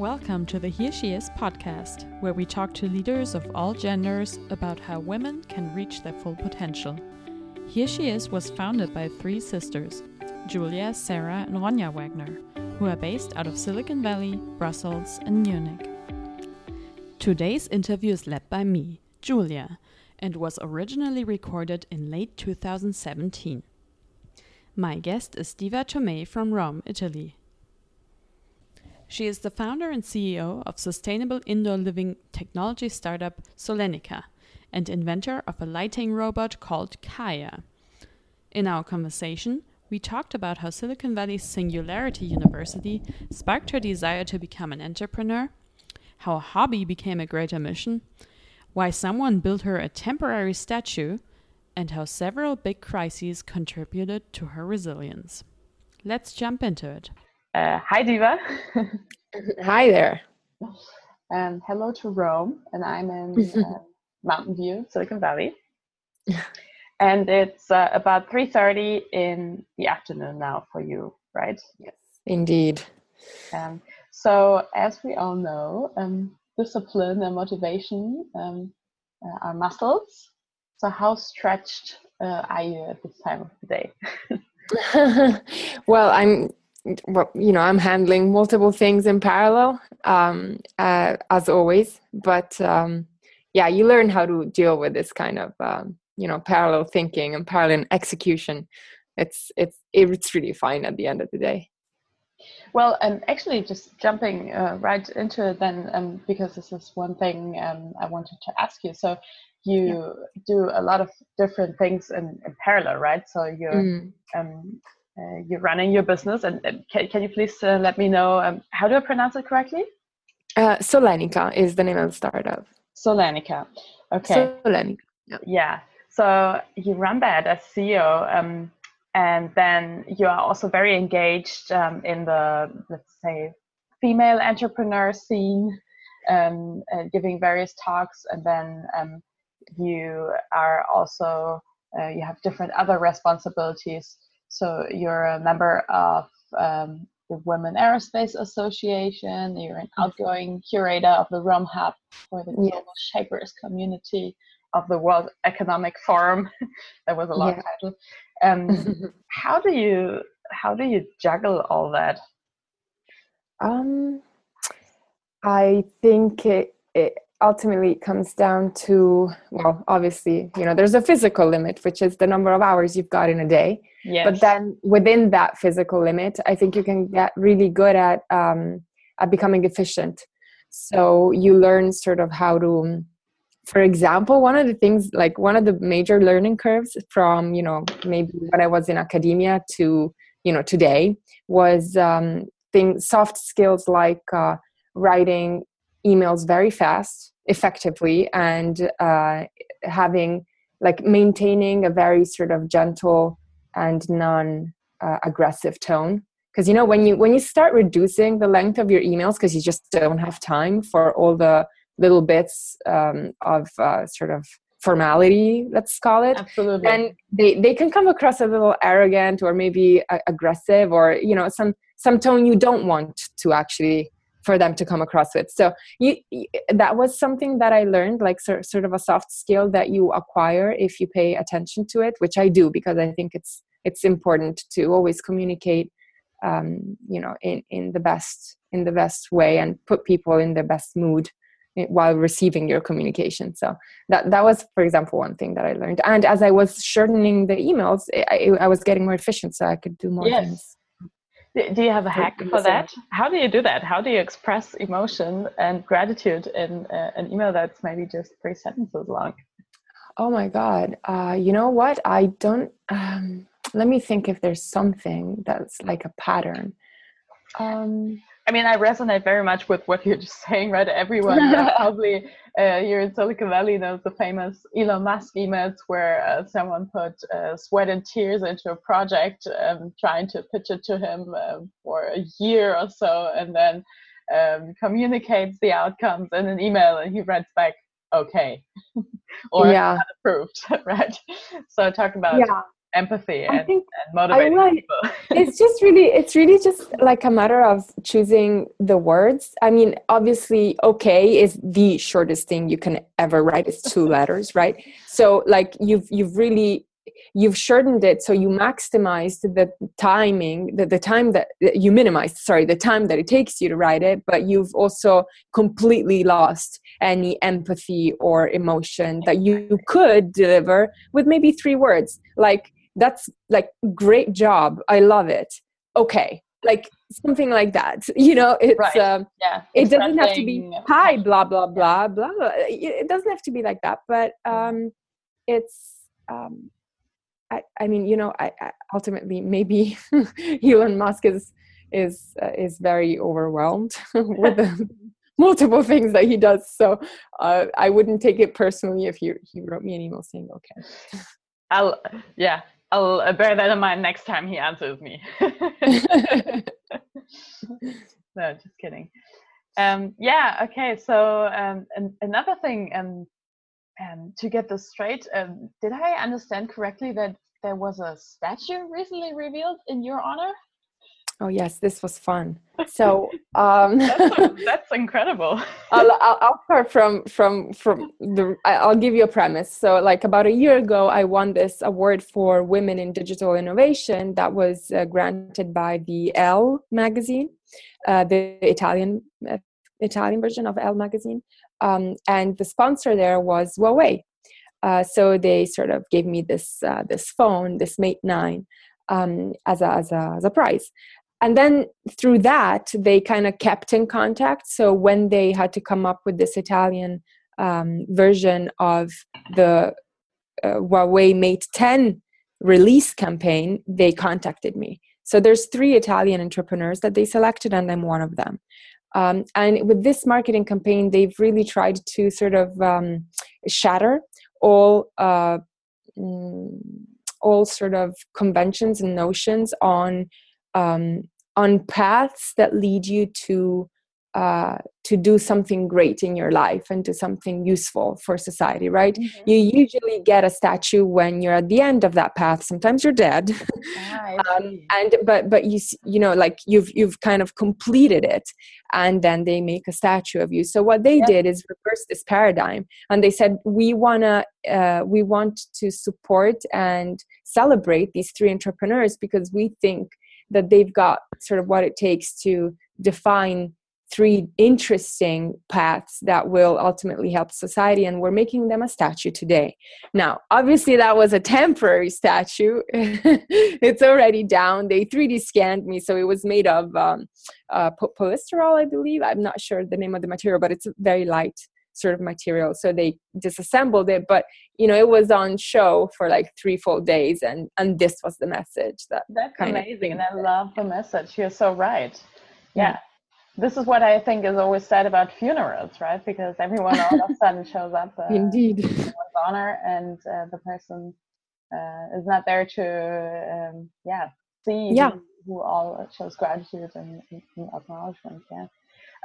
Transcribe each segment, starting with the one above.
Welcome to the Here She Is podcast, where we talk to leaders of all genders about how women can reach their full potential. Here She Is was founded by three sisters, Julia, Sarah, and Ronja Wagner, who are based out of Silicon Valley, Brussels, and Munich. Today's interview is led by me, Julia, and was originally recorded in late 2017. My guest is Diva Tommei from Rome, Italy. She is the founder and CEO of sustainable indoor living technology startup Solenica and inventor of a lighting robot called Kaya. In our conversation, we talked about how Silicon Valley's Singularity University sparked her desire to become an entrepreneur, how a hobby became a greater mission, why someone built her a temporary statue, and how several big crises contributed to her resilience. Let's jump into it. Uh, hi, Diva. hi there. And hello to Rome, and I'm in uh, Mountain View, Silicon Valley. and it's uh, about 3.30 in the afternoon now for you, right? Yes, indeed. Um, so, as we all know, um, discipline and motivation um, uh, are muscles. So, how stretched uh, are you at this time of the day? well, I'm you know, I'm handling multiple things in parallel, um, uh, as always. But um, yeah, you learn how to deal with this kind of, um, you know, parallel thinking and parallel execution. It's it's it's really fine at the end of the day. Well, um, actually, just jumping uh, right into it then, um, because this is one thing um, I wanted to ask you. So, you yeah. do a lot of different things in, in parallel, right? So you're mm. um, uh, you're running your business. And uh, can, can you please uh, let me know um, how do I pronounce it correctly? Uh, Solenica is the name of the startup. Solenica. Okay. Solenica. Yeah. yeah. So you run that as CEO, um, and then you are also very engaged um, in the let's say female entrepreneur scene, um, giving various talks, and then um, you are also uh, you have different other responsibilities so you're a member of um, the Women Aerospace Association. You're an mm-hmm. outgoing curator of the Rome Hub for the Global yeah. Shapers community of the World Economic Forum. that was a long yeah. title. Um, how do you how do you juggle all that? Um, I think it, it ultimately it comes down to well obviously you know there's a physical limit which is the number of hours you've got in a day. Yes. but then within that physical limit i think you can get really good at um, at becoming efficient. So you learn sort of how to for example one of the things like one of the major learning curves from you know maybe when i was in academia to you know today was um things soft skills like uh, writing emails very fast effectively and uh, having like maintaining a very sort of gentle and non uh, aggressive tone. Because you know when you when you start reducing the length of your emails because you just don't have time for all the little bits um, of uh, sort of formality let's call it absolutely. and they they can come across a little arrogant or maybe uh, aggressive or you know some some tone you don't want to actually for them to come across with. So you, that was something that i learned like sort, sort of a soft skill that you acquire if you pay attention to it which i do because i think it's it's important to always communicate um, you know in in the best in the best way and put people in the best mood while receiving your communication. So that that was for example one thing that i learned. And as i was shortening the emails i, I was getting more efficient so i could do more yes. things do you have a hack for that? How do you do that? How do you express emotion and gratitude in uh, an email that's maybe just three sentences long? Oh my God. Uh, you know what? I don't. Um, let me think if there's something that's like a pattern. Um, I mean, I resonate very much with what you're just saying, right? Everyone probably uh, here in Silicon Valley knows the famous Elon Musk emails where uh, someone put uh, sweat and tears into a project, um, trying to pitch it to him uh, for a year or so, and then um, communicates the outcomes in an email, and he writes back, "Okay," or yeah. approved, right? So talk about yeah empathy and, think, and motivating like, people. it's just really, it's really just like a matter of choosing the words. I mean, obviously, okay is the shortest thing you can ever write. It's two letters, right? So, like, you've you've really you've shortened it so you maximized the timing the, the time that you minimized sorry the time that it takes you to write it but you've also completely lost any empathy or emotion that you could deliver with maybe three words like that's like great job. I love it. Okay. Like something like that. You know it's right. um, yeah. it doesn't have to be hi blah blah blah blah blah. It doesn't have to be like that but um it's um I, I mean, you know, I, I ultimately maybe Elon Musk is is uh, is very overwhelmed with the multiple things that he does. So uh, I wouldn't take it personally if he he wrote me an email saying, "Okay." I'll yeah, I'll bear that in mind next time he answers me. no, just kidding. Um, yeah. Okay. So um, and another thing, um, um, to get this straight, um, did I understand correctly that there was a statue recently revealed in your honor? Oh yes, this was fun. So um, that's, that's, incredible. I'll, I'll, I'll, start from from from the. I'll give you a premise. So like about a year ago, I won this award for women in digital innovation that was uh, granted by the Elle magazine, uh, the Italian uh, Italian version of Elle magazine, um, and the sponsor there was Huawei. Uh, so they sort of gave me this uh, this phone, this Mate Nine, um, as a as a as a prize. And then through that, they kind of kept in contact. So when they had to come up with this Italian um, version of the uh, Huawei Mate 10 release campaign, they contacted me. So there's three Italian entrepreneurs that they selected, and I'm one of them. Um, and with this marketing campaign, they've really tried to sort of um, shatter all uh, mm, all sort of conventions and notions on um, on paths that lead you to uh, to do something great in your life and to something useful for society right? Mm-hmm. you usually get a statue when you're at the end of that path. Sometimes you're dead. Ah, um, and but but you you know like you've you've kind of completed it and then they make a statue of you. So what they yep. did is reverse this paradigm and they said we want to uh, we want to support and celebrate these three entrepreneurs because we think that they've got sort of what it takes to define three interesting paths that will ultimately help society and we're making them a statue today. Now obviously that was a temporary statue. It's already down. They 3d scanned me so it was made of um, uh, polysterol i believe. I'm not sure the name of the material but it's very light sort of material so they disassembled it but you know it was on show for like three full days and and this was the message that that's amazing and i love the message you're so right yeah this is what I think is always said about funerals, right? Because everyone all of a sudden shows up uh, indeed in honor, and uh, the person uh, is not there to, um, yeah, see yeah. Who, who, all shows gratitude and, and acknowledgement. Yeah.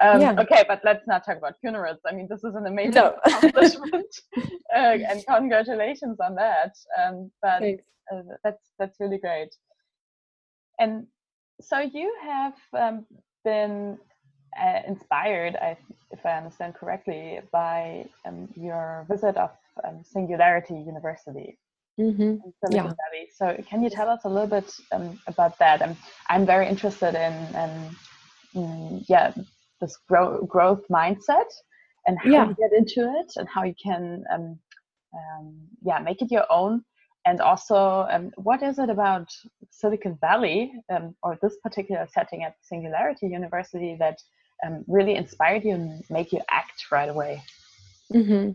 Um, yeah. Okay, but let's not talk about funerals. I mean, this is an amazing no. accomplishment, uh, and congratulations on that. Um, but uh, that's that's really great. And so you have um, been uh, inspired, I, if I understand correctly, by um, your visit of um, Singularity University. Mm-hmm. yeah. Valley. So, can you tell us a little bit um, about that? I'm, I'm very interested in, in, in yeah, this grow, growth mindset and how yeah. you get into it and how you can, um, um, yeah, make it your own. And also, um, what is it about Silicon Valley or this particular setting at Singularity University that um, really inspired you and make you act right away? Mm-hmm.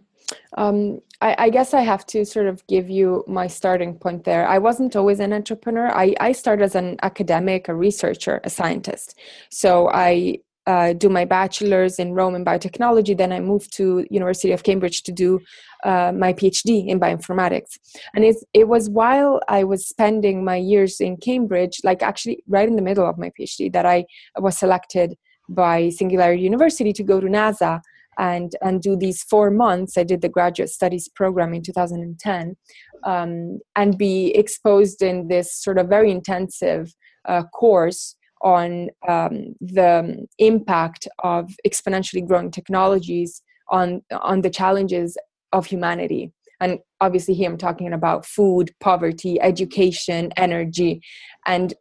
Um, I, I, guess I have to sort of give you my starting point there. I wasn't always an entrepreneur. I, I started as an academic, a researcher, a scientist. So I uh, do my bachelor's in Rome in biotechnology. Then I moved to University of Cambridge to do uh, my PhD in bioinformatics. And it was while I was spending my years in Cambridge, like actually right in the middle of my PhD, that I was selected by Singularity University to go to NASA and and do these four months i did the graduate studies program in 2010 um, and be exposed in this sort of very intensive uh, course on um, the impact of exponentially growing technologies on on the challenges of humanity. And obviously here i'm talking about food poverty education energy and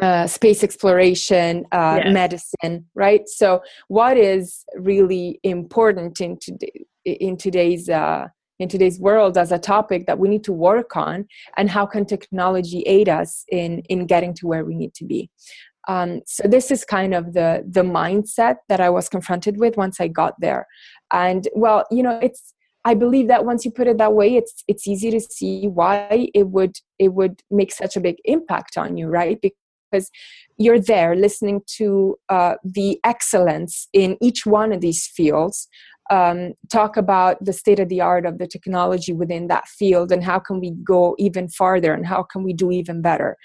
uh, space exploration uh, yes. medicine right? So what is really important in, today, in today's uh, in today's world as a topic that we need to work on and how can technology aid us in in getting to where we need to be um, so this is kind of the the mindset that i was confronted with once i got there. And well you know it's i believe that once you put it that way it's it's easy to see why it would it would make such a big impact on you right? Because you're there listening to uh, the excellence in each one of these fields. Um, talk about the state of the art of the technology within that field and how can we go even farther and how can we do even better?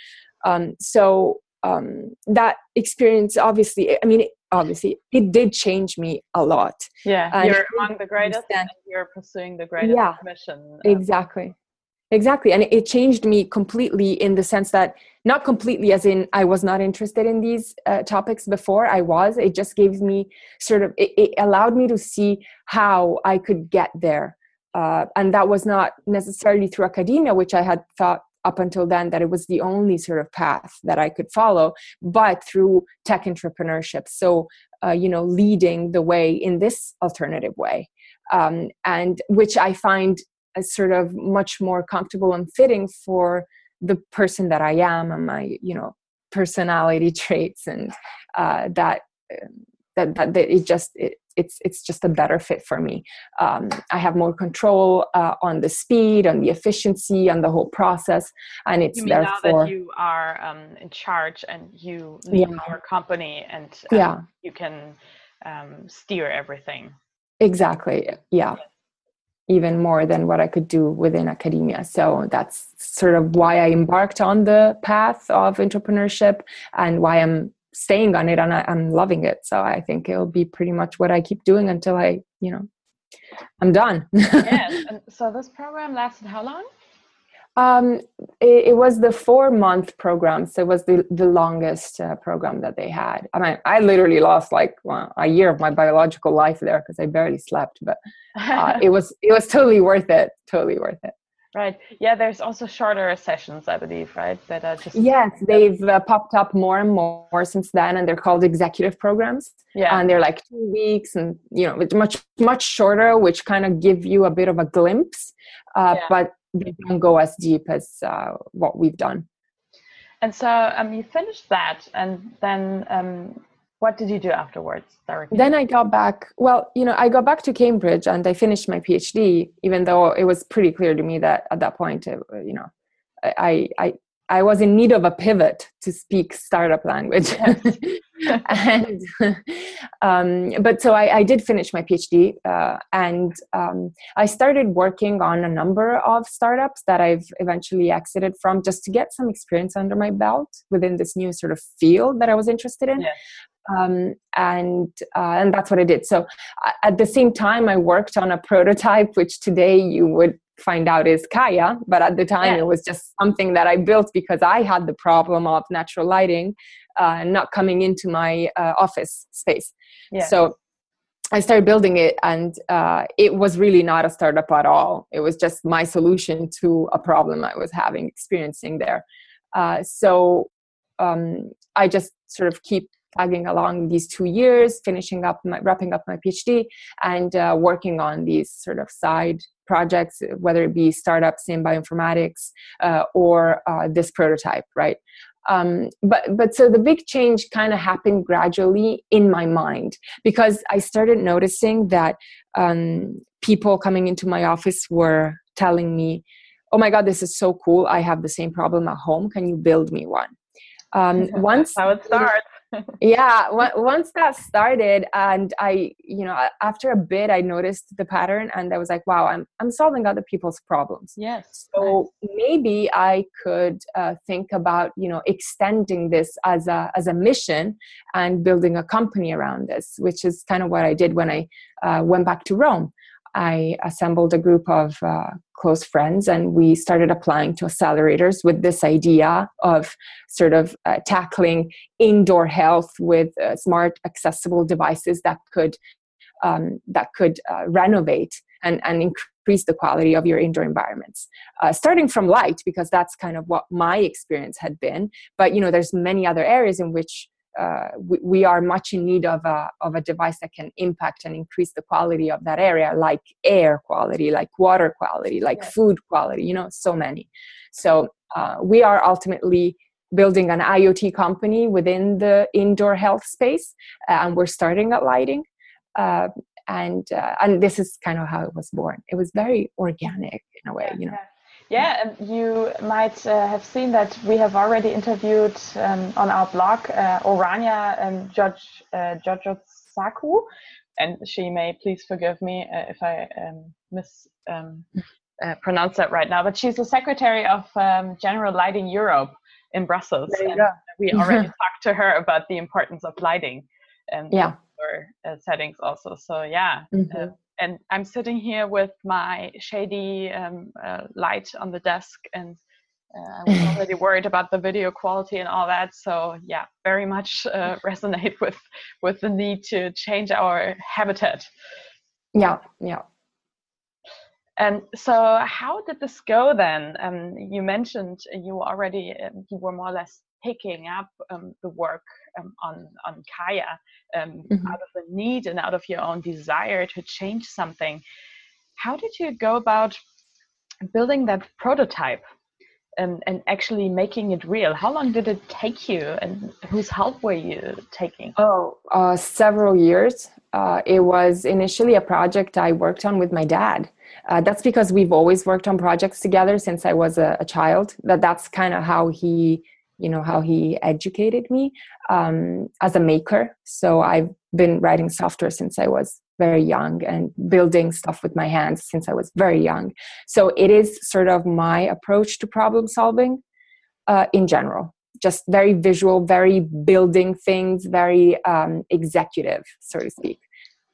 Um, so um, that experience obviously i mean obviously it did change me a lot. Yeah and you're among the greatest and you're pursuing the greatest yeah, mission. exactly. Exactly and it changed me completely in the sense that not completely as in i was not interested in these uh, topics before i was it just gave me sort of it, it allowed me to see how i could get there. Uh, and that was not necessarily through academia which i had thought up until then that it was the only sort of path that I could follow, but through tech entrepreneurship. So, uh, you know, leading the way in this alternative way, um, and which I find sort of much more comfortable and fitting for the person that I am and my, you know, personality traits and uh, that, um, that that that it just it, it's it's just a better fit for me. Um, I have more control uh, on the speed, on the efficiency, on the whole process, and it's you mean therefore now that you are um, in charge and you lead yeah. your company and um, yeah. you can um, steer everything. Exactly. Yeah. Even more than what I could do within academia. So that's sort of why I embarked on the path of entrepreneurship and why I'm staying on it and I, am loving it. So I think it'll be pretty much what I keep doing until I, you know, I'm done. yes. And so this program lasted how long? Um, it, it, was the four month program, so it was the, the longest uh, program that they had. I mean, I literally lost like well, a year of my biological life there because I barely slept, but uh, it was it was totally worth it. Totally worth it. Right. Yeah, there's also shorter sessions, I believe, right? That are just yes, they've uh, popped up more and more since then, and they're called executive programs. Yeah, and they're like two weeks, and you know, it's much much shorter, which kind of give you a bit of a glimpse, uh, yeah. but they don't go as deep as uh, what we've done. And so, um, you finished that, and then um, what did you do afterwards directly? then i got back well you know i got back to cambridge and i finished my phd even though it was pretty clear to me that at that point you know i i i was in need of a pivot to speak startup language. And um, but so I, I, did finish my phd uh, and um, i started working on a number of startups that i've eventually exited from just to get some experience under my belt within this new sort of field that i was interested in. Yeah um, and uh, and that's what I did. So uh, at the same time, I worked on a prototype, which today you would find out is Kaya, but at the time yeah. it was just something that I built because I had the problem of natural lighting uh, not coming into my uh, office space. Yeah. So I started building it, and uh, it was really not a startup at all. It was just my solution to a problem I was having experiencing there. Uh, so um, I just sort of keep tagging along these two years, finishing up, my, wrapping up my PhD, and uh, working on these sort of side projects, whether it be startups in bioinformatics uh, or uh, this prototype, right? Um, but but so the big change kind of happened gradually in my mind because I started noticing that um, people coming into my office were telling me, "Oh my God, this is so cool! I have the same problem at home. Can you build me one?" Um, once how it starts yeah once that started and i you know after a bit i noticed the pattern and i was like wow i'm, I'm solving other people's problems yes so nice. maybe i could uh, think about you know extending this as a as a mission and building a company around this which is kind of what i did when i uh, went back to rome I assembled a group of uh, close friends and we started applying to accelerators with this idea of sort of uh, tackling indoor health with uh, smart, accessible devices that could um, that could uh, renovate and, and increase the quality of your indoor environments. Uh, starting from light, because that's kind of what my experience had been. But you know, there's many other areas in which uh, we, we, are much in need of a, of a device that can impact and increase the quality of that area, like air quality, like water quality, like yeah. food quality, you know, so many. So uh, we are ultimately building an IoT company within the indoor health space, uh, and we're starting at lighting. Uh, and uh, and this is kind of how it was born. It was very organic in a way, you know. Yeah and you might uh, have seen that we have already interviewed um, on our blog uh, Orania and George uh, Saku, and she may please forgive me uh, if I um, mis um, uh, pronounce that right now. But she's the secretary of um, General Lighting Europe in Brussels. We already talked to her about the importance of lighting and yeah. uh, settings also. So yeah. Mm -hmm and I'm sitting here with my shady um, uh, light on the desk, and uh, I was already worried about the video quality and all that. So yeah, very much uh, resonate with with the need to change our habitat. Yeah, yeah. And so, how did this go then? Um, you mentioned you already um, you were more or less picking up um, the work um, on on Kaya um, mm-hmm. out of the need and out of your own desire to change something. How did you go about building that prototype and, and actually making it real? How long did it take you, and whose help were you taking? Oh, uh, several years. Uh, it was initially a project I worked on with my dad. Uh, that's because we've always worked on projects together since I was a, a child. That that's kind of how he you know how he educated me um, as a maker. So i've been writing software since i was very young and building stuff with my hands since i was very young. So it is sort of my approach to problem solving uh, in general. Just very visual very building things very um, executive so to speak.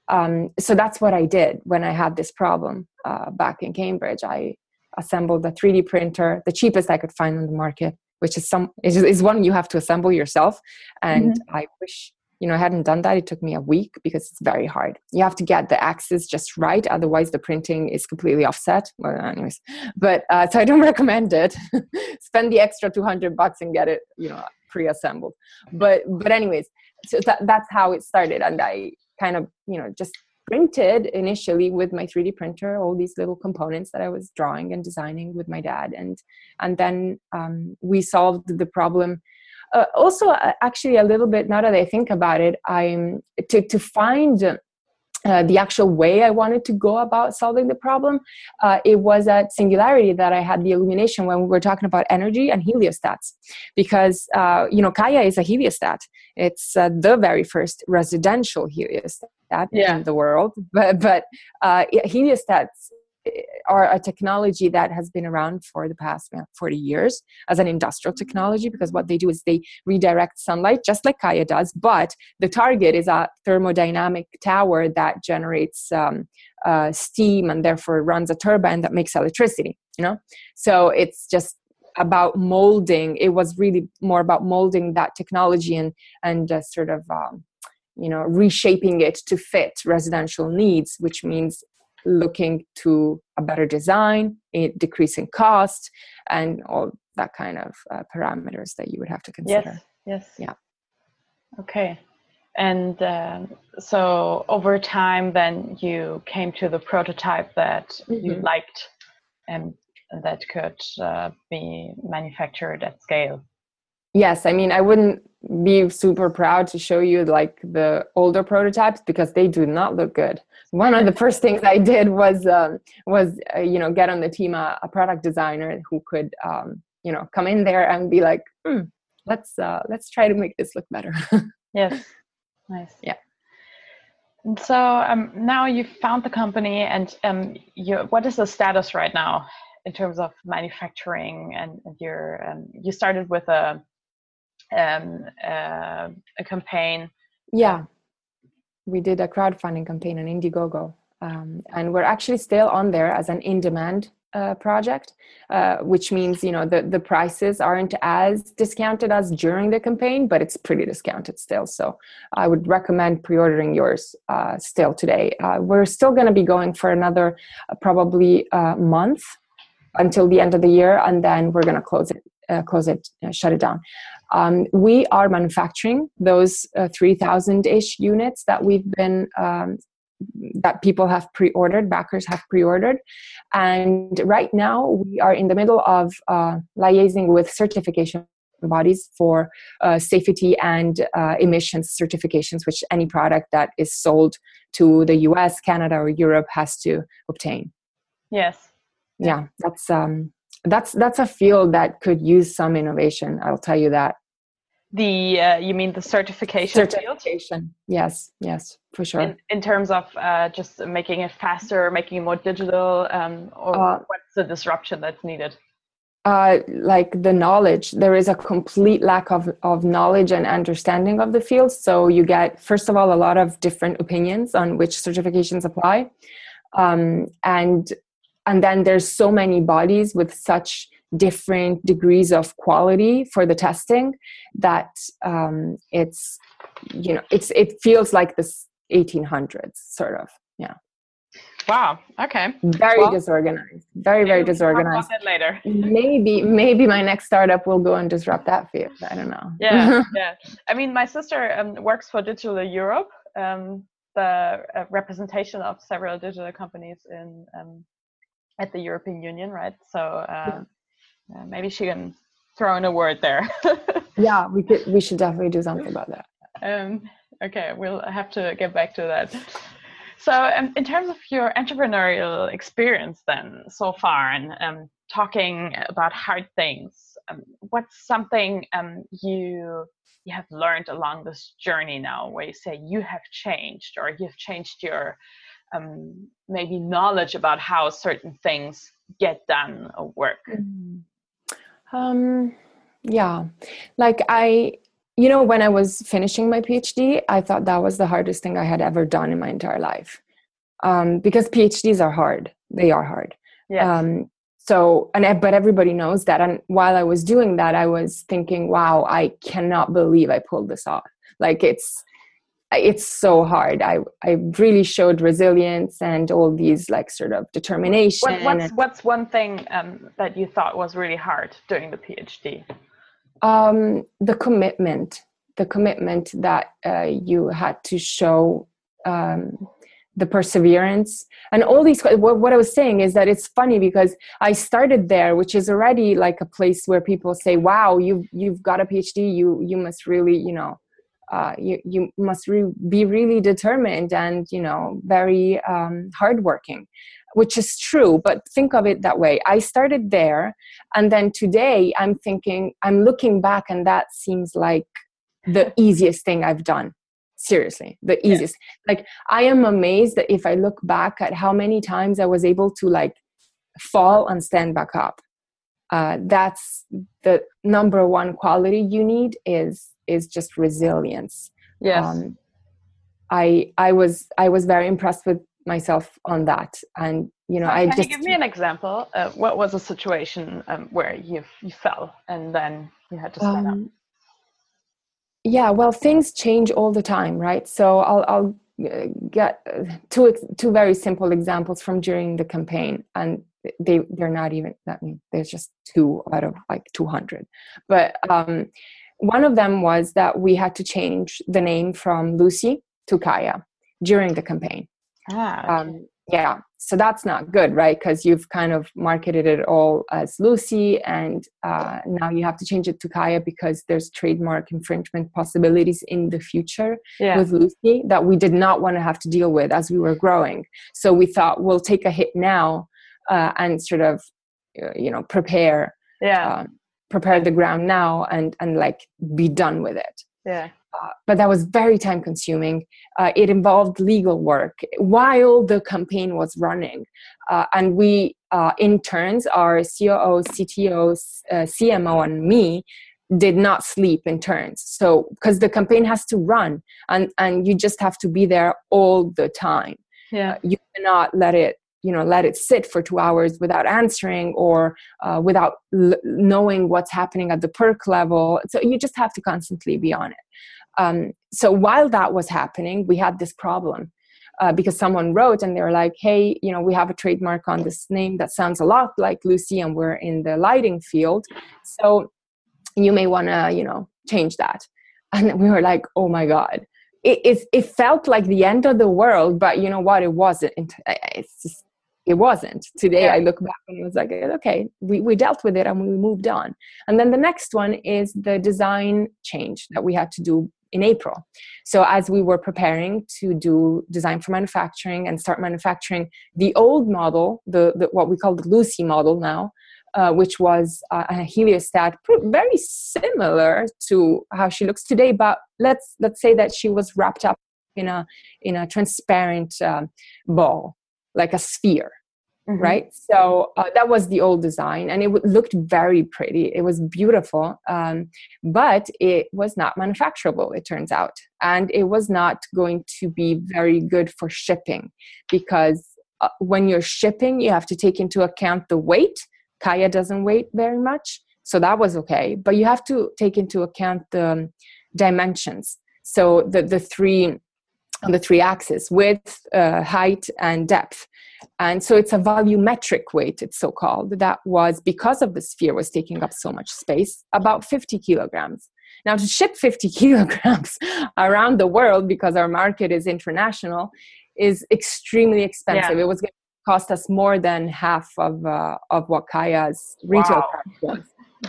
Um, so that's what i did when i had this problem uh, back in cambridge. I assembled a 3d printer the cheapest i could find on the market which is some is, is one you have to assemble yourself. And mm-hmm. i wish you know i hadn't done that. It took me a week because it's very hard. You have to get the axis just right otherwise the printing is completely offset. Well anyways but uh, so i don't recommend it. Spend the extra 200 bucks and get it you know pre-assembled. But but anyways so that, that's how it started. And i kind of you know just printed initially with my 3D printer all these little components that I was drawing and designing with my dad, and and then um, we solved the problem. Uh, also, uh, actually, a little bit now that I think about it, I'm to to find. Uh, the actual way I wanted to go about solving the problem, uh, it was at Singularity that I had the illumination when we were talking about energy and heliostats. Because, uh, you know, Kaya is a heliostat. It's uh, the very first residential heliostat that yeah. in the world. But but uh, heliostats are a technology that has been around for the past 40 years as an industrial mm-hmm. technology because what they do is they redirect sunlight just like Kaya does, but the target is a thermodynamic tower that generates um, uh, steam and therefore runs a turbine that makes electricity. You know, so it's just about molding. It was really more about molding that technology and and uh, sort of um, you know reshaping it to fit residential needs which means looking to a better design decreasing cost and all that kind of uh, parameters that you would have to consider. yes. Yes yeah. Okay. And uh, so over time then you came to the prototype that mm-hmm. you liked and that could uh, be manufactured at scale yes i mean i wouldn't be super proud to show you like the older prototypes because they do not look good one of the first things i did was um, was uh, you know get on the team a, a product designer who could um, you know come in there and be like hmm, let's uh, let's try to make this look better Yes. Nice. Yeah. And so um, now you've found the company, and um, you, what is the status right now in terms of manufacturing? And, and your um, you started with a um, uh, a campaign. Yeah, we did a crowdfunding campaign on Indiegogo, um, and we're actually still on there as an in-demand uh, project, uh, which means you know the the prices aren't as discounted as during the campaign, but it's pretty discounted still. So I would recommend pre-ordering yours uh, still today. Uh, we're still going to be going for another uh, probably uh, month until the end of the year, and then we're going to close it. Close it, shut it down. Um, we are manufacturing those 3,000 ish units that we've been um, that people have pre-ordered backers have pre-ordered. And right now we are in the middle of uh, liaising with certification bodies for uh, safety and uh, emissions certifications which any product that is sold to the us canada or europe has to obtain. Yes. Yeah that's um that's that's a field that could use some innovation i'll tell you that. The uh, you mean the certification certification field? yes yes for sure. In, in terms of uh, just making it faster making it more digital um, or uh, what's the disruption that's needed? uh, like the knowledge there is a complete lack of, of knowledge and understanding of the field so you get first of all a lot of different opinions on which certifications apply. Um, and and then there's so many bodies with such different degrees of quality for the testing that um, it's you know it's it feels like this 1800s sort of. Yeah. Wow. Okay. Very well, disorganized. Very very disorganized. later. Maybe maybe my next startup will go and disrupt that field. I don't know. Yeah yeah. I mean my sister um, works for digital europe um, the uh, representation of several digital companies in um, at the European Union, right? So uh, uh, maybe she can throw in a word there. yeah, we could. We should definitely do something about that. Um, okay, we'll have to get back to that. So, um, in terms of your entrepreneurial experience, then so far, and um, talking about hard things, um, what's something um, you you have learned along this journey now, where you say you have changed, or you've changed your um, maybe knowledge about how certain things get done or work? Mm-hmm. Um, yeah, like I, you know, when I was finishing my PhD, I thought that was the hardest thing I had ever done in my entire life. Um, because PhDs are hard. They are hard. Yeah. Um, so, and but everybody knows that. And while I was doing that, I was thinking, "Wow, I cannot believe I pulled this off." Like it's it's so hard. I I really showed resilience and all these like sort of determination. What, what's what's one thing um, that you thought was really hard doing the PhD? Um, the commitment, the commitment that uh, you had to show. Um, the perseverance and all these what, what i was saying is that it's funny because i started there which is already like a place where people say wow you you've got a phd you you must really you know uh, you you must re- be really determined and you know very um, hardworking which is true but think of it that way. I started there and then today i'm thinking i'm looking back and that seems like the easiest thing i've done. Seriously the easiest. Yeah. like i am amazed that if i look back at how many times i was able to like fall and stand back up. Uh, that's the number one quality you need is is just resilience. Yes. Um, i i was i was very impressed with myself on that. And you know i can just you give me an example uh, what was a situation um, where you you fell and then you had to stand um, up yeah well things change all the time right? So i'll i'll uh, get uh, two two very simple examples from during the campaign. And they they're not even i mean there's just two out of like 200 but um one of them was that we had to change the name from Lucy to Kaya during the campaign. Ah, okay. um, yeah, so that's not good, right? Because you've kind of marketed it all as Lucy, and uh, now you have to change it to Kaya because there's trademark infringement possibilities in the future yeah. with Lucy that we did not want to have to deal with as we were growing. So we thought we'll take a hit now uh, and sort of, uh, you know, prepare. Yeah. Um, prepare the ground now and and like be done with it yeah uh, but that was very time consuming. Uh, it involved legal work while the campaign was running. Uh, and we uh, interns, our COO, CTO, uh, CMO, and me, did not sleep in turns. So, because the campaign has to run and, and you just have to be there all the time. Yeah. Uh, you cannot let it you know let it sit for two hours without answering or uh, without l- knowing what's happening at the perk level. So you just have to constantly be on it. Um, so while that was happening we had this problem uh, because someone wrote and they were like hey you know we have a trademark on this name that sounds a lot like lucy and we're in the lighting field. So you may want to you know change that. And we were like oh my god. It, it, it, felt like the end of the world but you know what? It wasn't. It's just it wasn't. Today yeah. i look back and it was like okay we, we dealt with it and we moved on. And then the next one is the design change that we had to do in april. So as we were preparing to do design for manufacturing and start manufacturing the old model the, the what we call the lucy model now uh, which was uh, a heliostat very similar to how she looks today but let's let's say that she was wrapped up in a in a transparent um, ball like a sphere mm-hmm. right? So uh, that was the old design and it w- looked very pretty. It was beautiful um, but it was not manufacturable it turns out. And it was not going to be very good for shipping because uh, when you're shipping you have to take into account the weight. Kaya doesn't weigh very much so that was okay but you have to take into account the um, dimensions. So the the three on the three axes width uh, height and depth and so it's a volumetric weight it's so called that was because of the sphere was taking up so much space about 50 kilograms now to ship 50 kilograms around the world because our market is international is extremely expensive yeah. it was going to cost us more than half of uh, of what kaya's retail wow. price was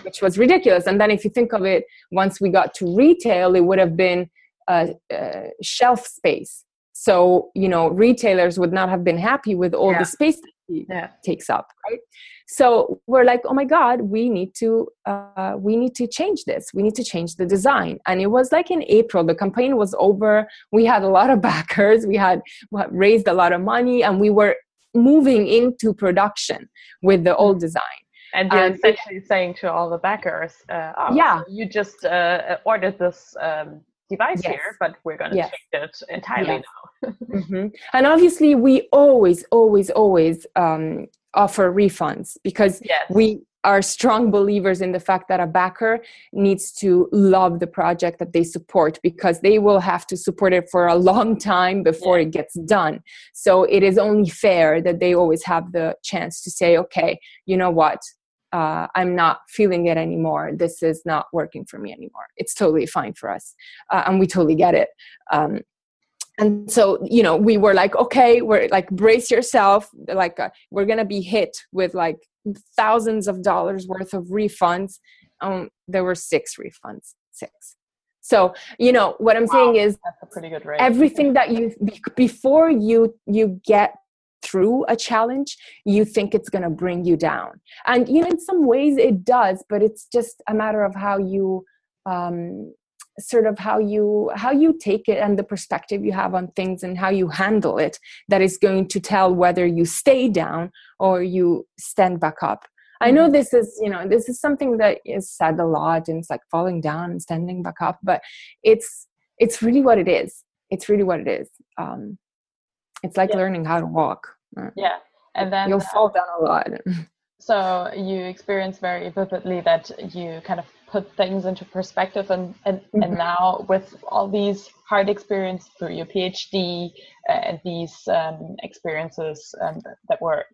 which was ridiculous and then if you think of it once we got to retail it would have been uh, uh, shelf space. So you know, retailers would not have been happy with all yeah. the space that he yeah. takes up, right? So we're like, oh my god, we need to uh, we need to change this. We need to change the design. And it was like in April, the campaign was over. We had a lot of backers. We had raised a lot of money, and we were moving into production with the old design. And you're essentially saying to all the backers, uh, oh, yeah, you just uh, ordered this um, device yes. here, but we're going to yes. change it entirely yes. now. mm-hmm. And obviously, we always, always, always um, offer refunds because we are strong believers in the fact that a backer needs to love the project that they support because they will have to support it for a long time before yeah. it gets done. So it is only fair that they always have the chance to say, okay, you know what, uh, I'm not feeling it anymore. This is not working for me anymore. It's totally fine for us. Uh, and we totally get it. Um, and so, you know, we were like, okay, we're like, brace yourself. Like, uh, we're going to be hit with like thousands of dollars worth of refunds. Um, there were six refunds, six. So, you know, what I'm wow, saying is that's a pretty good rate. Everything that you, before you, you get through a challenge, you think it's going to bring you down. And, you know, in some ways it does, but it's just a matter of how you, um, sort of how you how you take it and the perspective you have on things and how you handle it that is going to tell whether you stay down or you stand back up i know mm-hmm. this is you know this is something that is said a lot and it's like falling down and standing back up but it's it's really what it is it's really what it is um it's like yeah. learning how to walk yeah. And then you'll fall down a lot. so you experience very vividly that you kind of put things into perspective and and, mm-hmm. and now with all these hard experience through your phd uh, and these um, experiences um, that were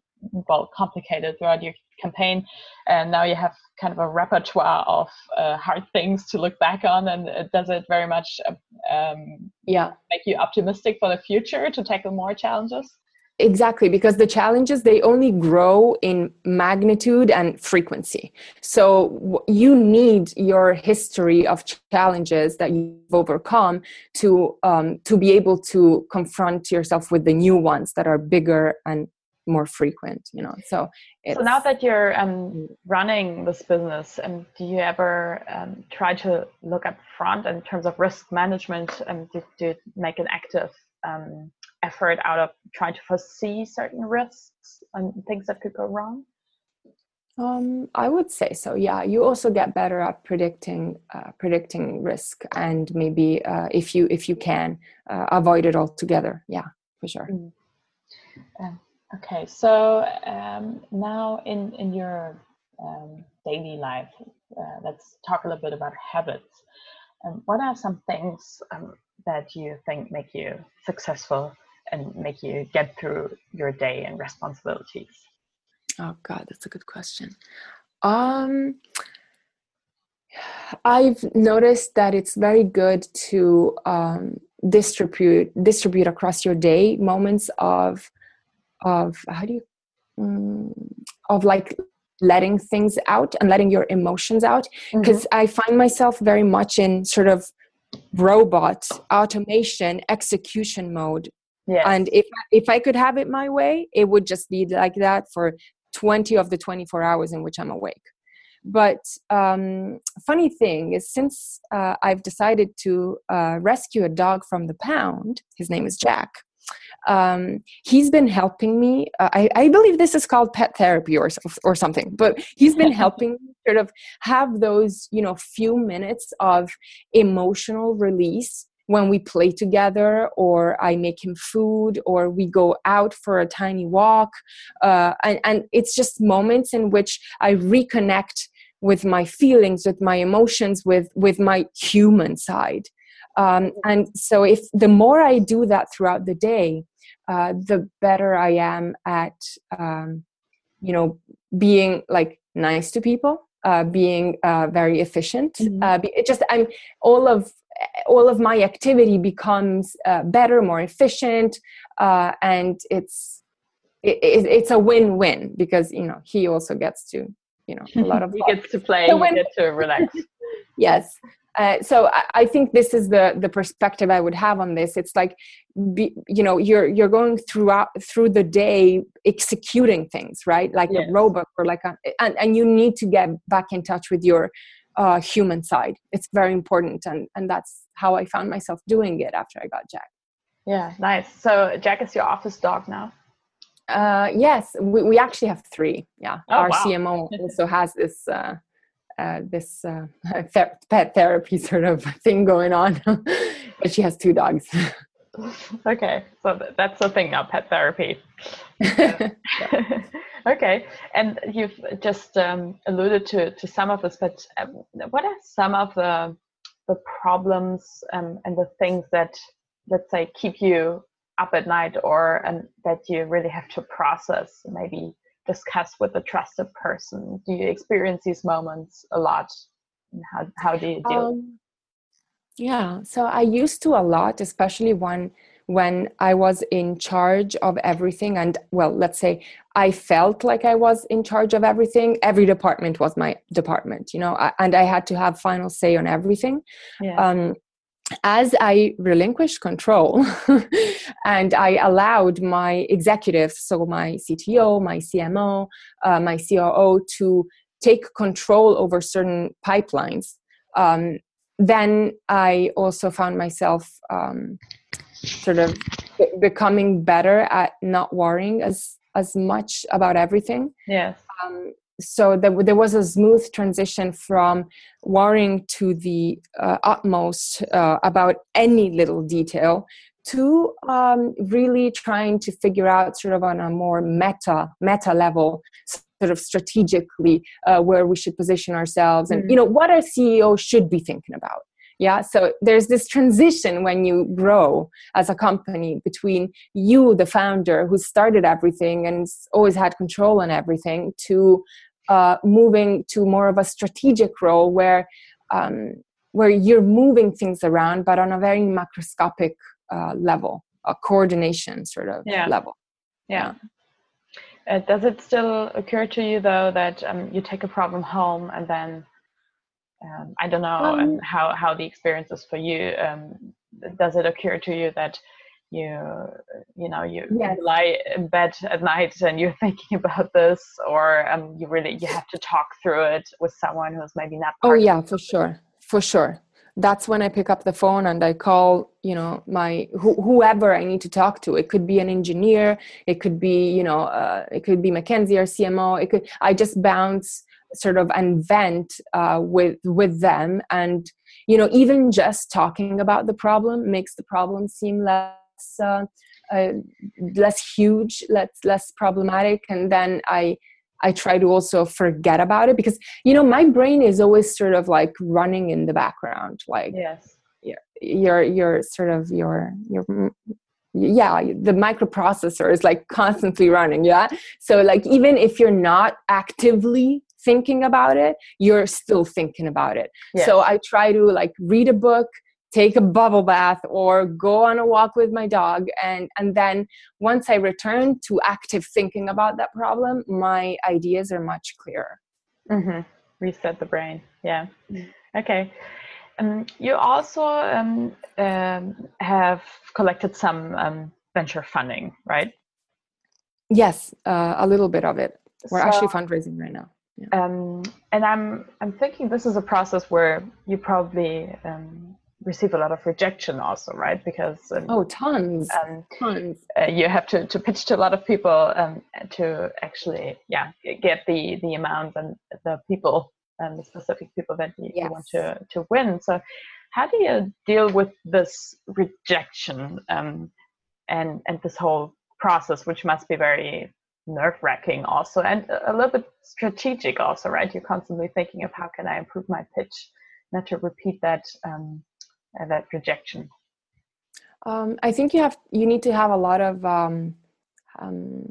well complicated throughout your campaign and now you have kind of a repertoire of uh, hard things to look back on and uh, does it very much uh, um, yeah. make you optimistic for the future to tackle more challenges exactly because the challenges they only grow in magnitude and frequency so you need your history of challenges that you've overcome to um, to be able to confront yourself with the new ones that are bigger and more frequent you know so so now that you're um, mm. running this business um, do you ever um, try to look up front in terms of risk management and do, do make an active um, effort out of trying to foresee certain risks and things that could go wrong um, I would say so. Yeah, you also get better at predicting uh, predicting risk, and maybe uh, if you if you can uh, avoid it altogether. Yeah, for sure. Mm. Um, okay, so um, now in in your um, daily life, uh, let's talk a little bit about habits. Um, what are some things um, that you think make you successful and make you get through your day and responsibilities? Oh God, that's a good question. Um, I've noticed that it's very good to um, distribute distribute across your day moments of of how do you um, of like letting things out and letting your emotions out because mm-hmm. I find myself very much in sort of robot automation execution mode Yes. And if if I could have it my way, it would just be like that for 20 of the 24 hours in which I'm awake. But um, funny thing is, since uh, I've decided to uh, rescue a dog from the pound, his name is Jack. Um, he's been helping me. Uh, I, I, believe this is called pet therapy or or something. But he's been helping me sort of have those, you know, few minutes of emotional release when we play together or i make him food or we go out for a tiny walk uh, and, and it's just moments in which i reconnect with my feelings with my emotions with with my human side um, and so if the more i do that throughout the day uh, the better i am at um, you know being like nice to people uh, being uh, very efficient. Mm-hmm. Uh, it just I'm all of all of my activity becomes uh, better, more efficient, uh, and it's it, it's a win-win because you know he also gets to you know a lot of he gets to play, so when, to relax. yes. Uh, so I, I, think this is the the perspective I would have on this. It's like, be, you know, you're you're going throughout through the day executing things, right? Like yes. a robot or like a, and and you need to get back in touch with your uh, human side. It's very important, and and that's how I found myself doing it after I got Jack. Yeah, nice. So Jack is your office dog now. Uh, yes, we, we actually have three. Yeah, oh, our wow. CMO also has this uh, uh, this uh, pet therapy sort of thing going on, but she has two dogs. okay, so that's the thing now, pet therapy. Okay, and you've just um, alluded to to some of this, but um, what are some of the the problems um, and the things that let's say keep you up at night, or and that you really have to process, maybe discuss with a trusted person? Do you experience these moments a lot? And how how do you deal? Um, yeah, so I used to a lot, especially when when I was in charge of everything. And well, let's say I felt like I was in charge of everything. Every department was my department, you know, and I had to have final say on everything. Yeah. Um, as I relinquished control and I allowed my executives, so my CTO, my CMO, uh, my COO, to take control over certain pipelines, um, then I also found myself um, sort of becoming better at not worrying as as much about everything. Yes. Um, so there, there was a smooth transition from worrying to the uh, utmost uh, about any little detail to um, really trying to figure out sort of on a more meta meta level sort of strategically uh, where we should position ourselves and mm. you know what our ceo should be thinking about yeah so there's this transition when you grow as a company between you the founder who started everything and always had control on everything to uh, moving to more of a strategic role where um, where you're moving things around but on a very macroscopic uh, level a coordination sort of yeah. level yeah, yeah. Uh, does it still occur to you though that um, you take a problem home and then um, I don't know um, how how the experience is for you. Um, does it occur to you that you you know you, yes. lie in bed at night and you're thinking about this or um, you really you have to talk through it with someone who's maybe not oh yeah for sure for sure that's when i pick up the phone and i call you know my wh- whoever i need to talk to it could be an engineer it could be you know uh, it could be mckinsey or cmo it could i just bounce sort of and vent uh, with with them. And you know even just talking about the problem makes the problem seem less uh, uh, less huge less less problematic. And then i i try to also forget about it because you know my brain is always sort of like running in the background like yes. your your sort of your your yeah the microprocessor is like constantly running yeah? So like even if you're not actively thinking about it you're still thinking about it. Yeah. so i try to like read a book take a bubble bath or go on a walk with my dog and and then once i return to active thinking about that problem my ideas are much clearer. Mm-hmm. reset the brain. Yeah. Mm. okay. Um, you also um, um, have collected some um, venture funding right? Yes uh, a little bit of it. We're so, actually fundraising right now yeah. Um, and I'm I'm thinking this is a process where you probably um, receive a lot of rejection also, right? Because um, oh, tons, um, tons. Uh, you have to, to pitch to a lot of people um, to actually, yeah, get the the amount and the people and the specific people that you, yes. you, want to to win. So, how do you deal with this rejection um, and and this whole process, which must be very nerve wracking also and a little bit strategic also right? You're constantly thinking of how can i improve my pitch not to repeat that um, uh, that rejection. Um, i think you have you need to have a lot of um, um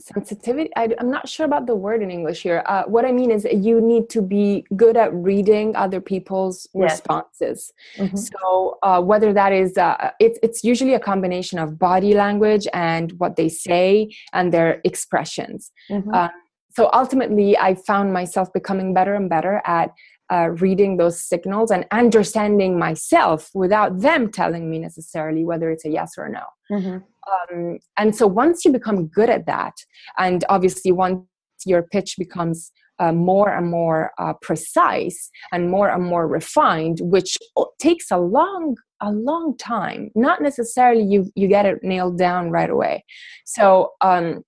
sensitivity I, am not sure about the word in english here uh, what i mean is you need to be good at reading other people's yes. responses mm-hmm. so uh, whether that is uh, it's, it's usually a combination of body language and what they say and their expressions mm-hmm. Uh, so ultimately i found myself becoming better and better at uh, reading those signals and understanding myself without them telling me necessarily whether it's a yes or a no. Mm-hmm. Um, and so once you become good at that, and obviously once your pitch becomes uh, more and more uh, precise and more and more refined, which takes a long a long time. Not necessarily you you get it nailed down right away. So um,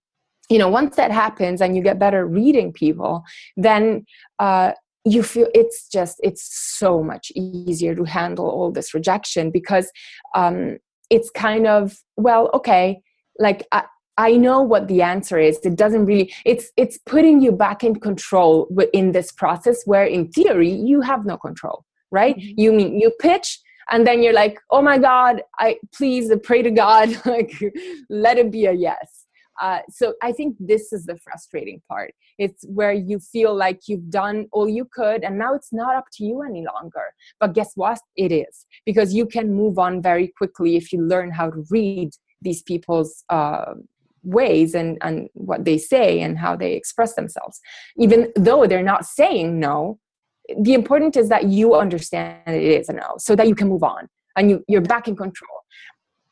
you know once that happens and you get better reading people, then uh, you feel it's just it's so much easier to handle all this rejection because um, it's kind of well okay like I, I know what the answer is. It doesn't really it's it's putting you back in control in this process where in theory you have no control right? Mm-hmm. you mean you pitch and then you're like oh my god i please pray to god like let it be a yes uh, so I think this is the frustrating part. It's where you feel like you've done all you could, and now it's not up to you any longer. But guess what? It is because you can move on very quickly if you learn how to read these people's uh, ways and and what they say and how they express themselves, even though they're not saying no. The important is that you understand it is a no, so that you can move on and you, you're back in control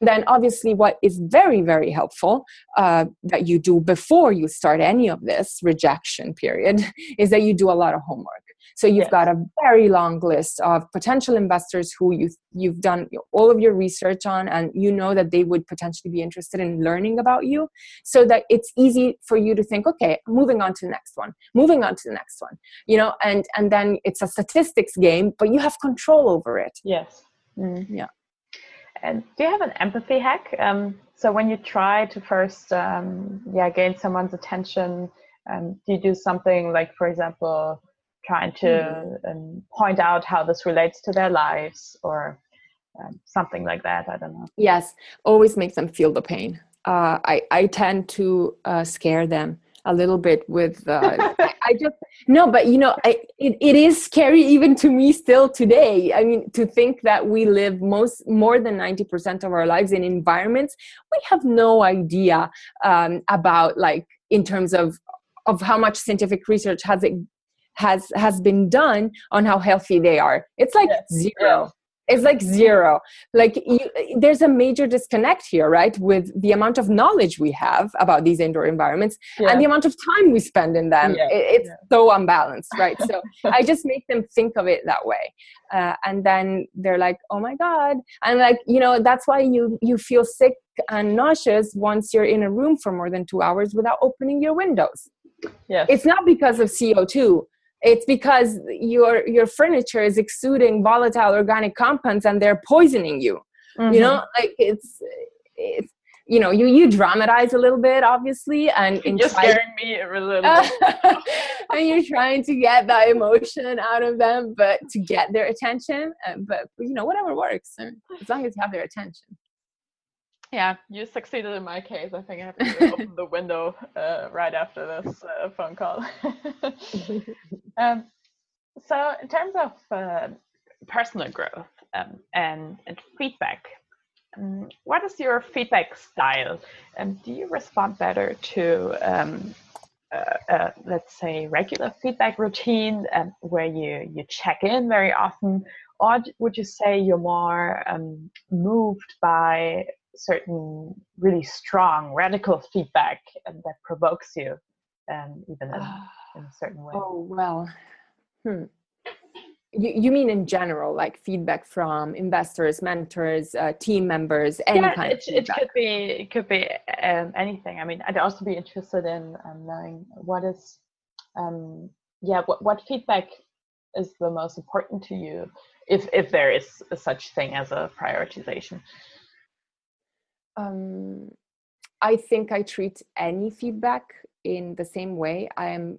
then obviously what is very very helpful uh, that you do before you start any of this rejection period is that you do a lot of homework. So you've yes. got a very long list of potential investors who you you've done all of your research on and you know that they would potentially be interested in learning about you so that it's easy for you to think okay moving on to the next one moving on to the next one you know and and then it's a statistics game but you have control over it. Yes. Mm, yeah and do you have an empathy hack? Um, so when you try to first, um, yeah, gain someone's attention, um, do you do something like, for example, trying to mm. point out how this relates to their lives, or um, something like that? I don't know. Yes, always make them feel the pain. Uh, I I tend to uh, scare them a little bit with uh, I just no, but you know, I, it, it is scary even to me still today. I mean, to think that we live most more than ninety percent of our lives in environments we have no idea um, about, like in terms of of how much scientific research has it has has been done on how healthy they are. It's like yes. zero. It's like zero. Like you, there's a major disconnect here right with the amount of knowledge we have about these indoor environments yeah. and the amount of time we spend in them. Yeah. it, it's yeah. so unbalanced right? So i just make them think of it that way. Uh, and then they're like oh my god. And like you know that's why you you feel sick and nauseous once you're in a room for more than two hours without opening your windows. Yeah it's not because of co2 it's because your your furniture is exuding volatile organic compounds and they're poisoning you. Mm-hmm. you know like it's it's you know you you dramatize a little bit obviously and you're scaring me a little bit. And you're trying to get that emotion out of them but to get their attention uh, but you know whatever works as long as you have their attention yeah, you succeeded in my case. I think I have to open the window uh, right after this uh, phone call. um, so, in terms of uh, personal growth um, and, and feedback, um, what is your feedback style? Um, do you respond better to, um, uh, uh, let's say, regular feedback routine um, where you, you check in very often? Or would you say you're more um, moved by certain really strong radical feedback that provokes you um, even in, in, a certain way oh well hmm. you, you mean in general like feedback from investors mentors uh, team members any yeah, kind it, of feedback. it could be it could be um, anything i mean i'd also be interested in um, knowing what is um, yeah what, what feedback is the most important to you if if there is such thing as a prioritization um, I think I treat any feedback in the same way. I am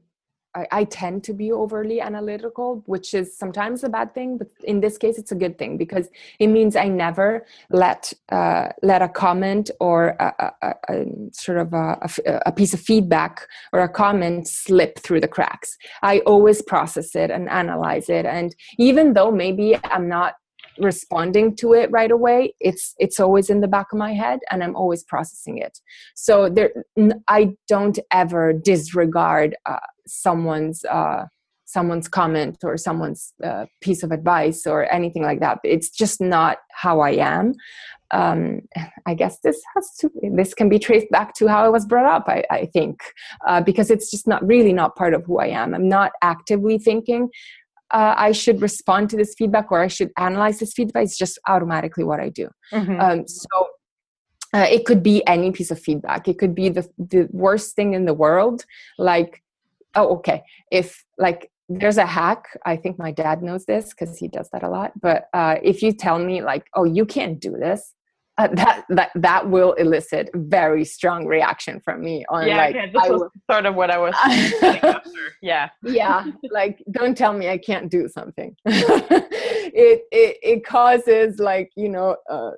I, I, tend to be overly analytical, which is sometimes a bad thing, but in this case, it's a good thing because it means I never let uh, let a comment or a, a, a sort of a, a, piece of feedback or a comment slip through the cracks. I always process it and analyze it, and even though maybe I'm not responding to it right away it's it's always in the back of my head and i'm always processing it so there i don't ever disregard uh, someone's uh, someone's comment or someone's uh, piece of advice or anything like that it's just not how i am um, I guess this has to this can be traced back to how I was brought up. I, I think uh, because it's just not really not part of who I am. I'm not actively thinking uh, I should respond to this feedback or I should analyze this feedback. It's just automatically what I do. Mm-hmm. Um, so uh, it could be any piece of feedback. It could be the the worst thing in the world, like oh okay, if like there's a hack. I think my dad knows this because he does that a lot. But uh, if you tell me like oh you can't do this, uh, that that that will elicit very strong reaction from me on yeah, like yeah, this was will, sort of what I was after. Yeah. Yeah. Like don't tell me I can't do something. it, it it causes like, you know, uh,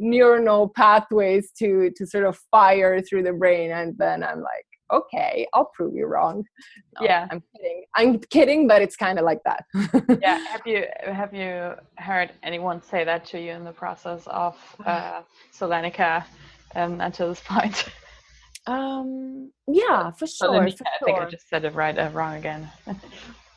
neuronal pathways to to sort of fire through the brain and then I'm like okay, I'll prove you wrong. No, yeah, I'm kidding. I'm kidding, but it's kind of like that. yeah. Have you have you heard anyone say that to you in the process of uh, Solenica um, until this point? Um. Yeah, for sure. For I think I just said it right uh, wrong again.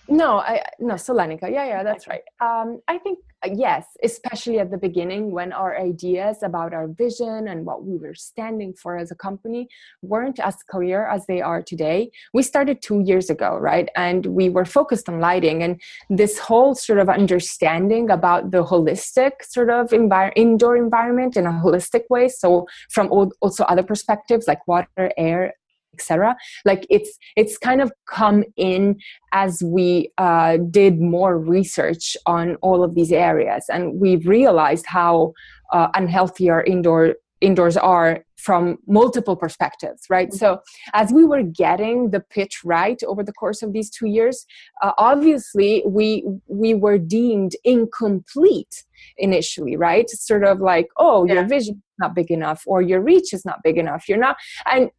no, I no Solenica. Yeah, yeah, that's right. Um, I think uh, yes, especially at the beginning when our ideas about our vision and what we were standing for as a company weren't as clear as they are today. We started two years ago, right? And we were focused on lighting and this whole sort of understanding about the holistic sort of envir- indoor environment in a holistic way. So, from also other perspectives like water, air, etc like it's it's kind of come in as we uh, did more research on all of these areas. And we've realized how uh, unhealthy our indoor indoors are from multiple perspectives right? Mm-hmm. so as we were getting the pitch right over the course of these two years uh, obviously we we were deemed incomplete initially right? Sort of like oh yeah. your vision is not big enough or your reach is not big enough. You're not and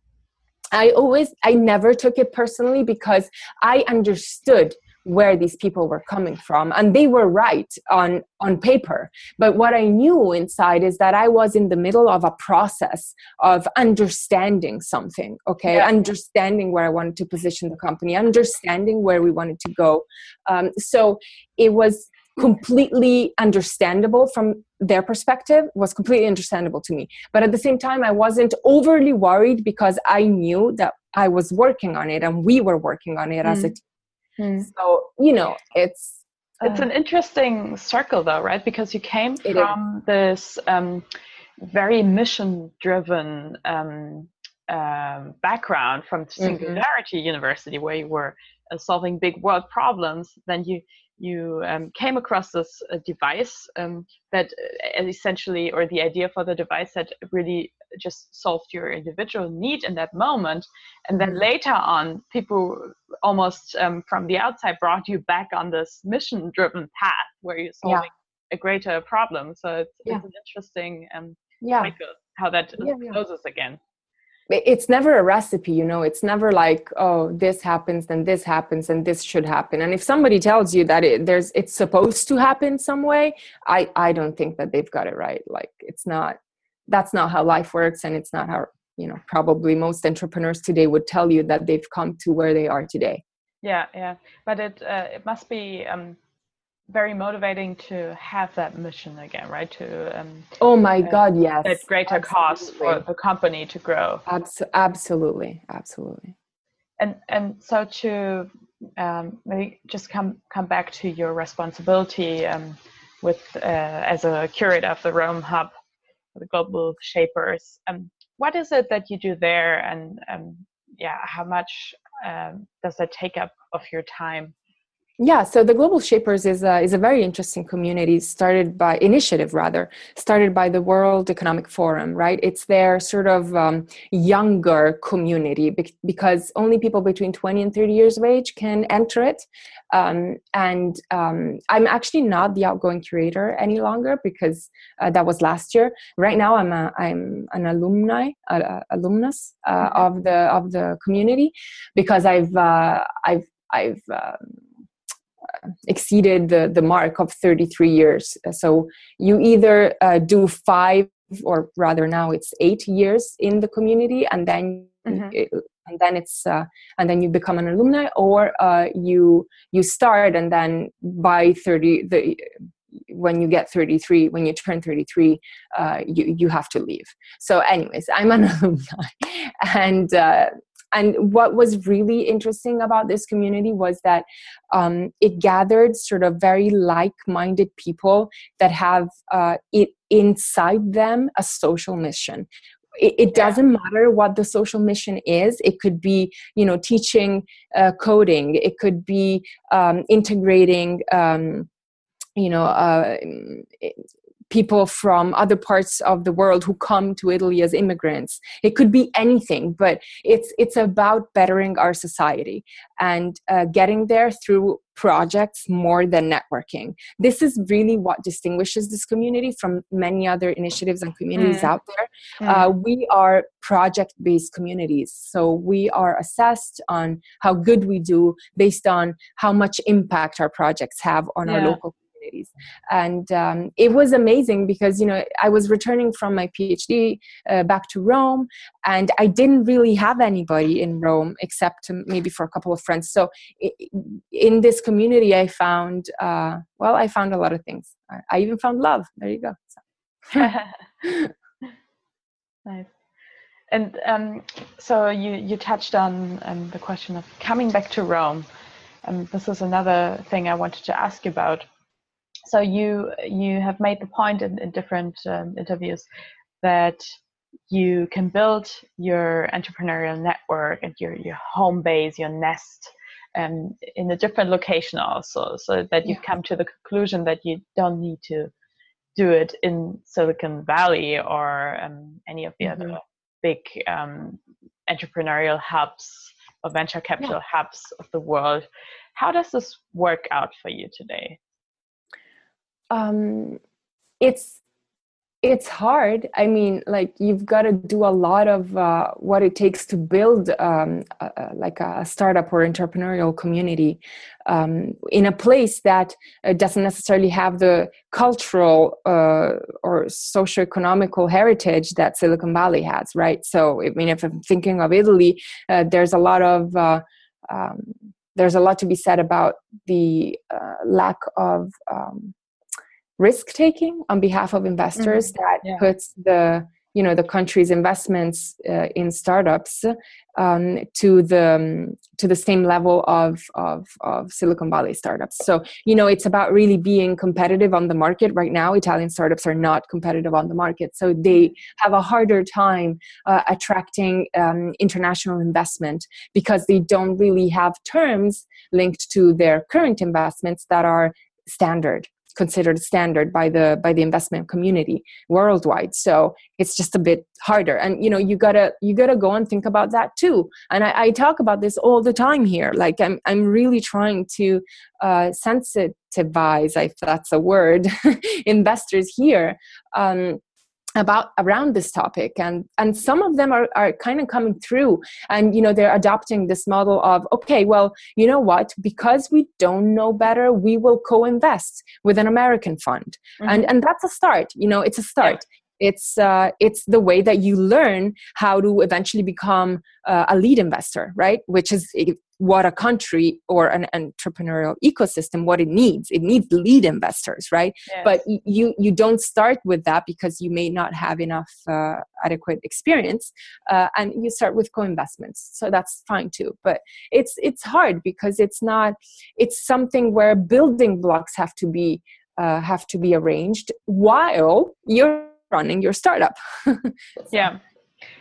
I always, I never took it personally because I understood where these people were coming from and they were right on on paper. But what i knew inside is that i was in the middle of a process of understanding something okay? Yeah. understanding where i wanted to position the company understanding where we wanted to go. Um, so it was completely understandable from their perspective was completely understandable to me but at the same time i wasn't overly worried because i knew that i was working on it and we were working on it mm. as a team mm. so you know it's it's uh, an interesting circle though right because you came from this um, very mission driven um, um, background from mm-hmm. Singularity mm-hmm. University, where you were uh, solving big world problems, then you you um, came across this uh, device um, that uh, essentially, or the idea for the device that really just solved your individual need in that moment, and then mm-hmm. later on, people almost um, from the outside brought you back on this mission-driven path where you're solving yeah. a greater problem. So it's, yeah. it's an interesting um, yeah. cycle how that yeah, closes again it's never a recipe you know? It's never like oh this happens then this happens and this should happen. And if somebody tells you that it, there's it's supposed to happen some way i i don't think that they've got it right. Like it's not that's not how life works and it's not how you know probably most entrepreneurs today would tell you that they've come to where they are today. Yeah yeah. But it uh, it must be um very motivating to have that mission again, right? To um, oh my uh, God, yes, that greater absolutely. cause for the company to grow. Abs- absolutely, absolutely. And and so to um, maybe just come come back to your responsibility um, with uh, as a curator of the Rome Hub, the Global Shapers. Um, what is it that you do there, and um, yeah, how much um, does that take up of your time? Yeah, so the Global Shapers is a, is a very interesting community started by initiative rather started by the World Economic Forum, right? It's their sort of um, younger community because only people between 20 and 30 years of age can enter it. Um, and um, I'm actually not the outgoing curator any longer because uh, that was last year. Right now, I'm a, I'm an alumni, uh, alumnus uh, mm-hmm. of the of the community because I've uh, I've I've um, exceeded the, the mark of 33 years. So you either uh, do five, or rather now it's eight years in the community, and then mm-hmm. it, and then it's uh, and then you become an alumni, or uh, you you start and then by 30 the when you get 33 when you turn 33 uh, you you have to leave so anyways i'm an alumni and uh, and what was really interesting about this community was that um, it gathered sort of very like-minded people that have uh, it inside them a social mission. It, it doesn't matter what the social mission is. It could be you know teaching uh, coding. It could be um, integrating um, you know uh, people from other parts of the world who come to Italy as immigrants. It could be anything, but it's it's about bettering our society and uh, getting there through projects more than networking. This is really what distinguishes this community from many other initiatives and communities mm. out there. Mm. Uh, we are project based communities. So we are assessed on how good we do based on how much impact our projects have on yeah. our local and um, it was amazing because you know i was returning from my phd uh, back to rome and i didn't really have anybody in rome except maybe for a couple of friends. So in this community i found uh, well i found a lot of things. I, even found love. There you go. So. nice. And um, so you you touched on um, the question of coming back to Rome. Um, this is another thing I wanted to ask you about so you you have made the point in, in different um, interviews that you can build your entrepreneurial network and your, your home base your nest um, in a different location also so that you've come to the conclusion that you don't need to do it in silicon valley or um, any of the mm-hmm. other big um, entrepreneurial hubs or venture capital yeah. hubs of the world how does this work out for you today um, it's it's hard. I mean like you've got to do a lot of uh, what it takes to build um, a, like a startup or entrepreneurial community um, in a place that uh, doesn't necessarily have the cultural uh, or socio-economical heritage that silicon valley has right? So i mean if i'm thinking of italy uh, there's a lot of uh, um, there's a lot to be said about the uh, lack of um, risk taking on behalf of investors mm-hmm. that yeah. puts the you know the country's investments uh, in startups um, to the um, to the same level of, of of Silicon Valley startups. So you know it's about really being competitive on the market. Right now, Italian startups are not competitive on the market, so they have a harder time uh, attracting um, international investment because they don't really have terms linked to their current investments that are standard considered standard by the by the investment community worldwide. So it's just a bit harder. And you know you gotta you gotta go and think about that too. And i, I talk about this all the time here. Like i'm i'm really trying to uh, sensitivize if that's a word investors here um, about around this topic and and some of them are, are kind of coming through and you know they're adopting this model of okay well you know what because we don't know better we will co-invest with an american fund mm-hmm. and and that's a start you know it's a start yeah. it's uh, it's the way that you learn how to eventually become uh, a lead investor right which is what a country or an entrepreneurial ecosystem what it needs. It needs lead investors right? Yes. but you you don't start with that because you may not have enough uh, adequate experience uh, and you start with co-investments. So that's fine too. But it's it's hard because it's not it's something where building blocks have to be uh, have to be arranged while you're running your startup. Yeah.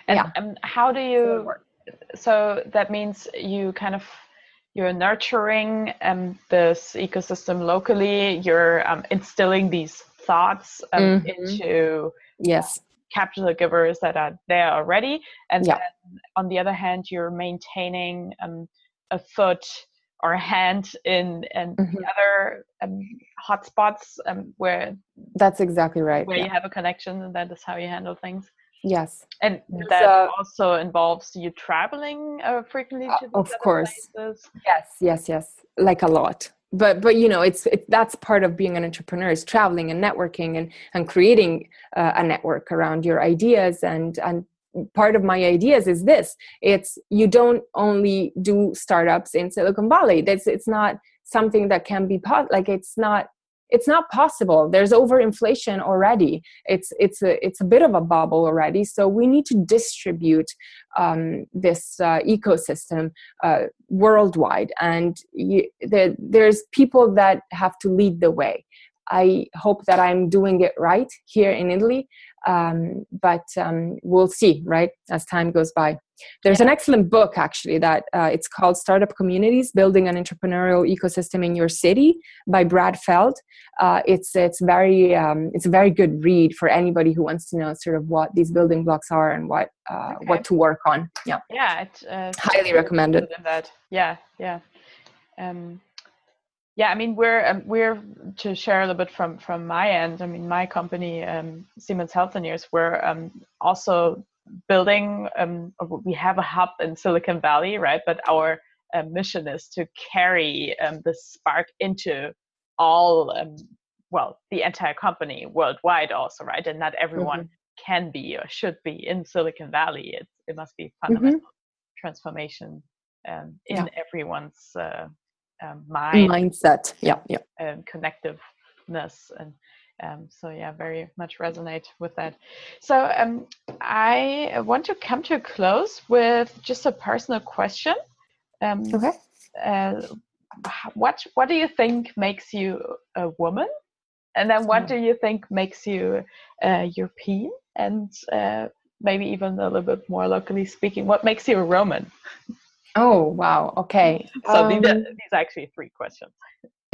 And yeah. Um, how do you so that means you kind of you're nurturing um, this ecosystem locally you're um, instilling these thoughts um, mm-hmm. into yes capital givers that are there already and yeah. on the other hand you're maintaining um, a foot or a hand in and mm-hmm. the other um, hotspots um, where that's exactly right where yeah. you have a connection and that is how you handle things Yes. And that uh, also involves you traveling uh, frequently to uh, Of course. Places. Yes, yes, yes. Like a lot. But but you know, it's it, that's part of being an entrepreneur is traveling and networking and and creating uh, a network around your ideas and and part of my ideas is this it's you don't only do startups in silicon valley that's it's not something that can be like it's not it's not possible. There's overinflation already. It's it's a it's a bit of a bubble already. So we need to distribute um, this uh, ecosystem uh, worldwide. And you, the, there's people that have to lead the way. I hope that i'm doing it right here in italy um, but um, we'll see right as time goes by. There's yeah. an excellent book actually that uh, it's called startup communities building an entrepreneurial ecosystem in your city by brad feld. Uh, it's it's very um, it's a very good read for anybody who wants to know sort of what these building blocks are and what uh, okay. what to work on. Yeah. Yeah it, uh, highly recommended. That. Yeah yeah. Um, yeah i mean we're um, we're to share a little bit from from my end i mean my company um, siemens healthineers we're um, also building um, we have a hub in silicon valley right but our uh, mission is to carry um, the spark into all um, well the entire company worldwide also right and not everyone mm-hmm. can be or should be in silicon valley it, it must be mm-hmm. fundamental mm-hmm. transformation um, in yeah. everyone's uh, um, mind mindset. Yeah yeah and connectiveness and um, so yeah very much resonate with that. So um, i want to come to a close with just a personal question. Um, okay. uh, what what do you think makes you a woman? And then what do you think makes you uh, european? And uh, maybe even a little bit more locally speaking what makes you a roman oh wow okay so um, these, are, these are actually three questions.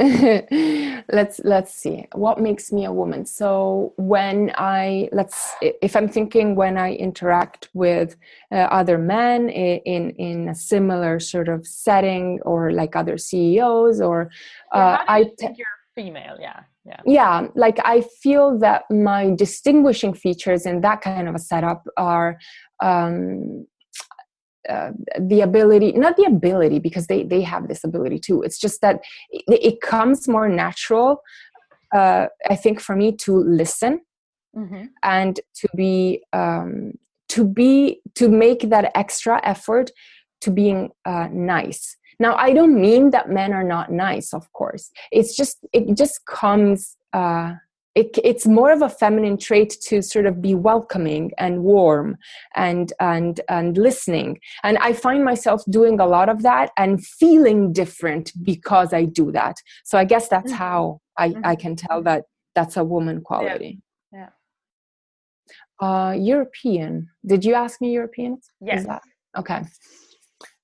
Let's let's see what makes me a woman? So when i let's if i'm thinking when i interact with uh, other men in in a similar sort of setting or like other ceos or uh, i think you're female? Yeah yeah. Yeah like i feel that my distinguishing features in that kind of a setup are um uh, the ability not the ability because they they have this ability too. It's just that it, it comes more natural uh, i think for me to listen mm-hmm. and to be um, to be to make that extra effort to being uh, nice. Now i don't mean that men are not nice of course. It's just it just comes uh it, it's more of a feminine trait to sort of be welcoming and warm and and and listening. And i find myself doing a lot of that and feeling different because i do that. So i guess that's mm-hmm. how i mm-hmm. i can tell that that's a woman quality. Yeah, yeah. uh european. Did you ask me european? Yes that, okay.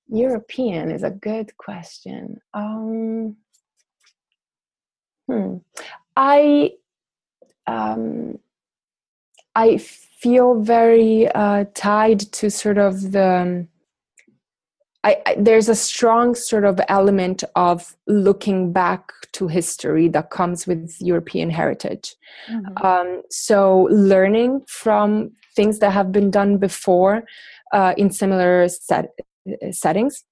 European is a good question. Um hmm. I um, I feel very uh, tied to sort of the. Um, I, I, there's a strong sort of element of looking back to history that comes with European heritage. Mm-hmm. Um, so, learning from things that have been done before uh, in similar set, settings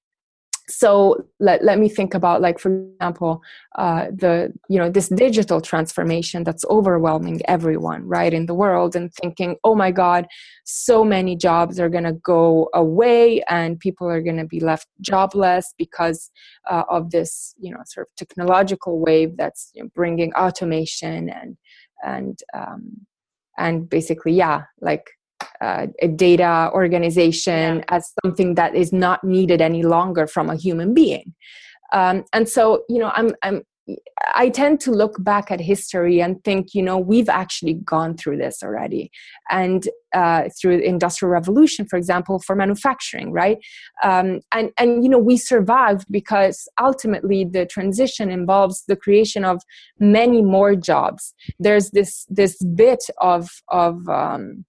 so let, let me think about like for example uh, the you know this digital transformation that's overwhelming everyone right in the world and thinking oh my god so many jobs are going to go away and people are going to be left jobless because uh, of this you know sort of technological wave that's you know, bringing automation and and um, and basically yeah like uh, a data organization yeah. as something that is not needed any longer from a human being um, and so you know i'm i'm I tend to look back at history and think, you know, we've actually gone through this already, and uh, through the industrial revolution, for example, for manufacturing, right? Um, and and you know, we survived because ultimately the transition involves the creation of many more jobs. There's this this bit of of um,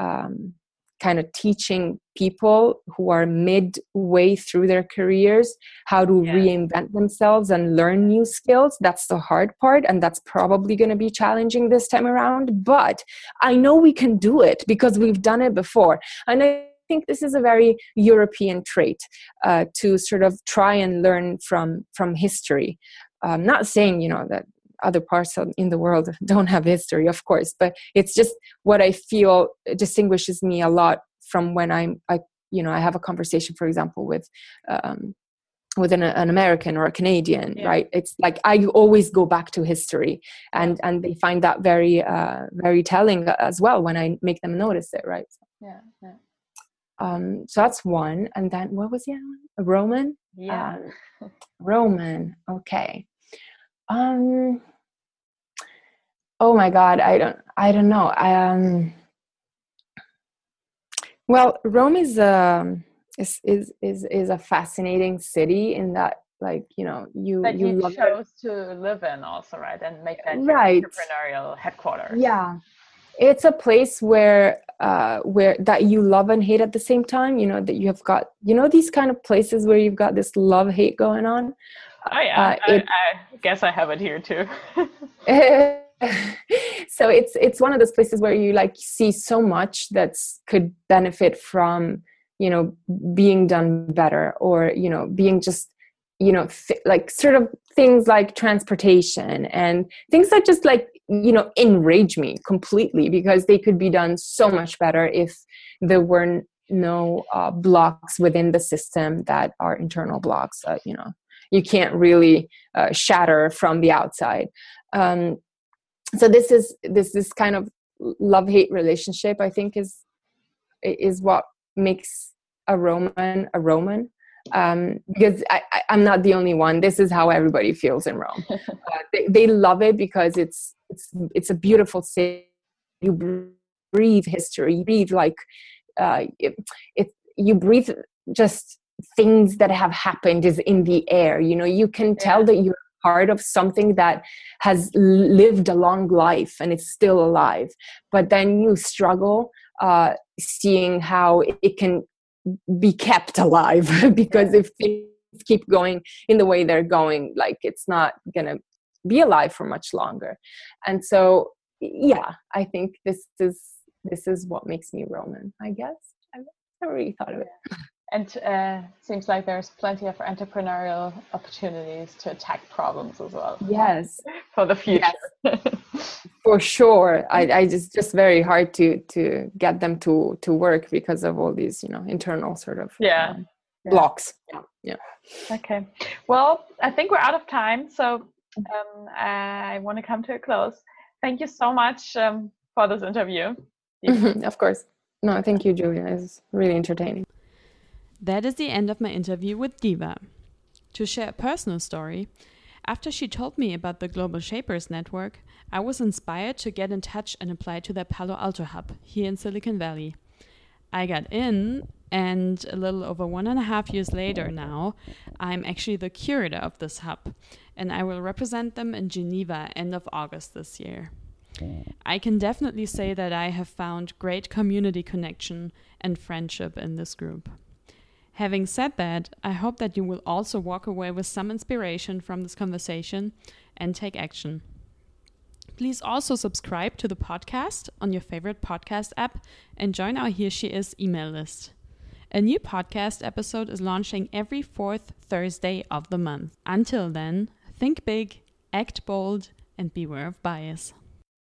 um, kind of teaching people who are midway through their careers how to yeah. reinvent themselves and learn new skills. That's the hard part, and that's probably going to be challenging this time around. But I know we can do it because we've done it before. And I think this is a very European trait uh, to sort of try and learn from from history. I'm not saying you know that other parts of, in the world don't have history of course but it's just what i feel distinguishes me a lot from when i'm i you know i have a conversation for example with um, with an, an, american or a canadian yeah. right? It's like i always go back to history and and they find that very uh, very telling as well when i make them notice it right? Yeah, yeah. Um, so that's one and then what was the other one? A roman? Yeah. Um, roman okay um oh my god i don't i don't know um well rome is um is is is, is a fascinating city in that like you know you that you, you chose it. to live in also right and make that right. entrepreneurial headquarters yeah it's a place where uh where that you love and hate at the same time you know that you have got you know these kind of places where you've got this love hate going on oh yeah uh, it, I, I guess i have it here too. So it's it's one of those places where you like see so much that could benefit from you know being done better or you know being just you know th- like sort of things like transportation and things that just like you know enrage me completely because they could be done so much better if there were no uh, blocks within the system that are internal blocks that you know you can't really uh, shatter from the outside um, so this is this this kind of love hate relationship i think is is what makes a roman a roman um, because I, am not the only one. This is how everybody feels in Rome. Uh, they, they, love it because it's it's it's a beautiful city. You breathe history. You breathe like uh, it, it. You breathe just things that have happened is in the air. You know, you can tell yeah. that you're part of something that has lived a long life and it's still alive. But then you struggle uh, seeing how it can be kept alive because if things keep going in the way they're going like it's not gonna be alive for much longer. And so yeah i think this is this is what makes me roman i guess. I never really thought of it and uh, seems like there's plenty of entrepreneurial opportunities to attack problems as well. Yes, for the future. Yes. for sure, I, I just just very hard to to get them to to work because of all these you know internal sort of yeah. Um, blocks. Yeah. Yeah. Okay. Well, I think we're out of time, so um, I want to come to a close. Thank you so much um, for this interview. of course. No, thank you, Julia. It's really entertaining. That is the end of my interview with Diva. To share a personal story, after she told me about the Global Shapers Network, I was inspired to get in touch and apply to their Palo Alto hub here in Silicon Valley. I got in, and a little over one and a half years later now, I'm actually the curator of this hub, and I will represent them in Geneva end of August this year. I can definitely say that I have found great community connection and friendship in this group. Having said that, I hope that you will also walk away with some inspiration from this conversation and take action. Please also subscribe to the podcast on your favorite podcast app and join our Here She Is email list. A new podcast episode is launching every fourth Thursday of the month. Until then, think big, act bold, and beware of bias.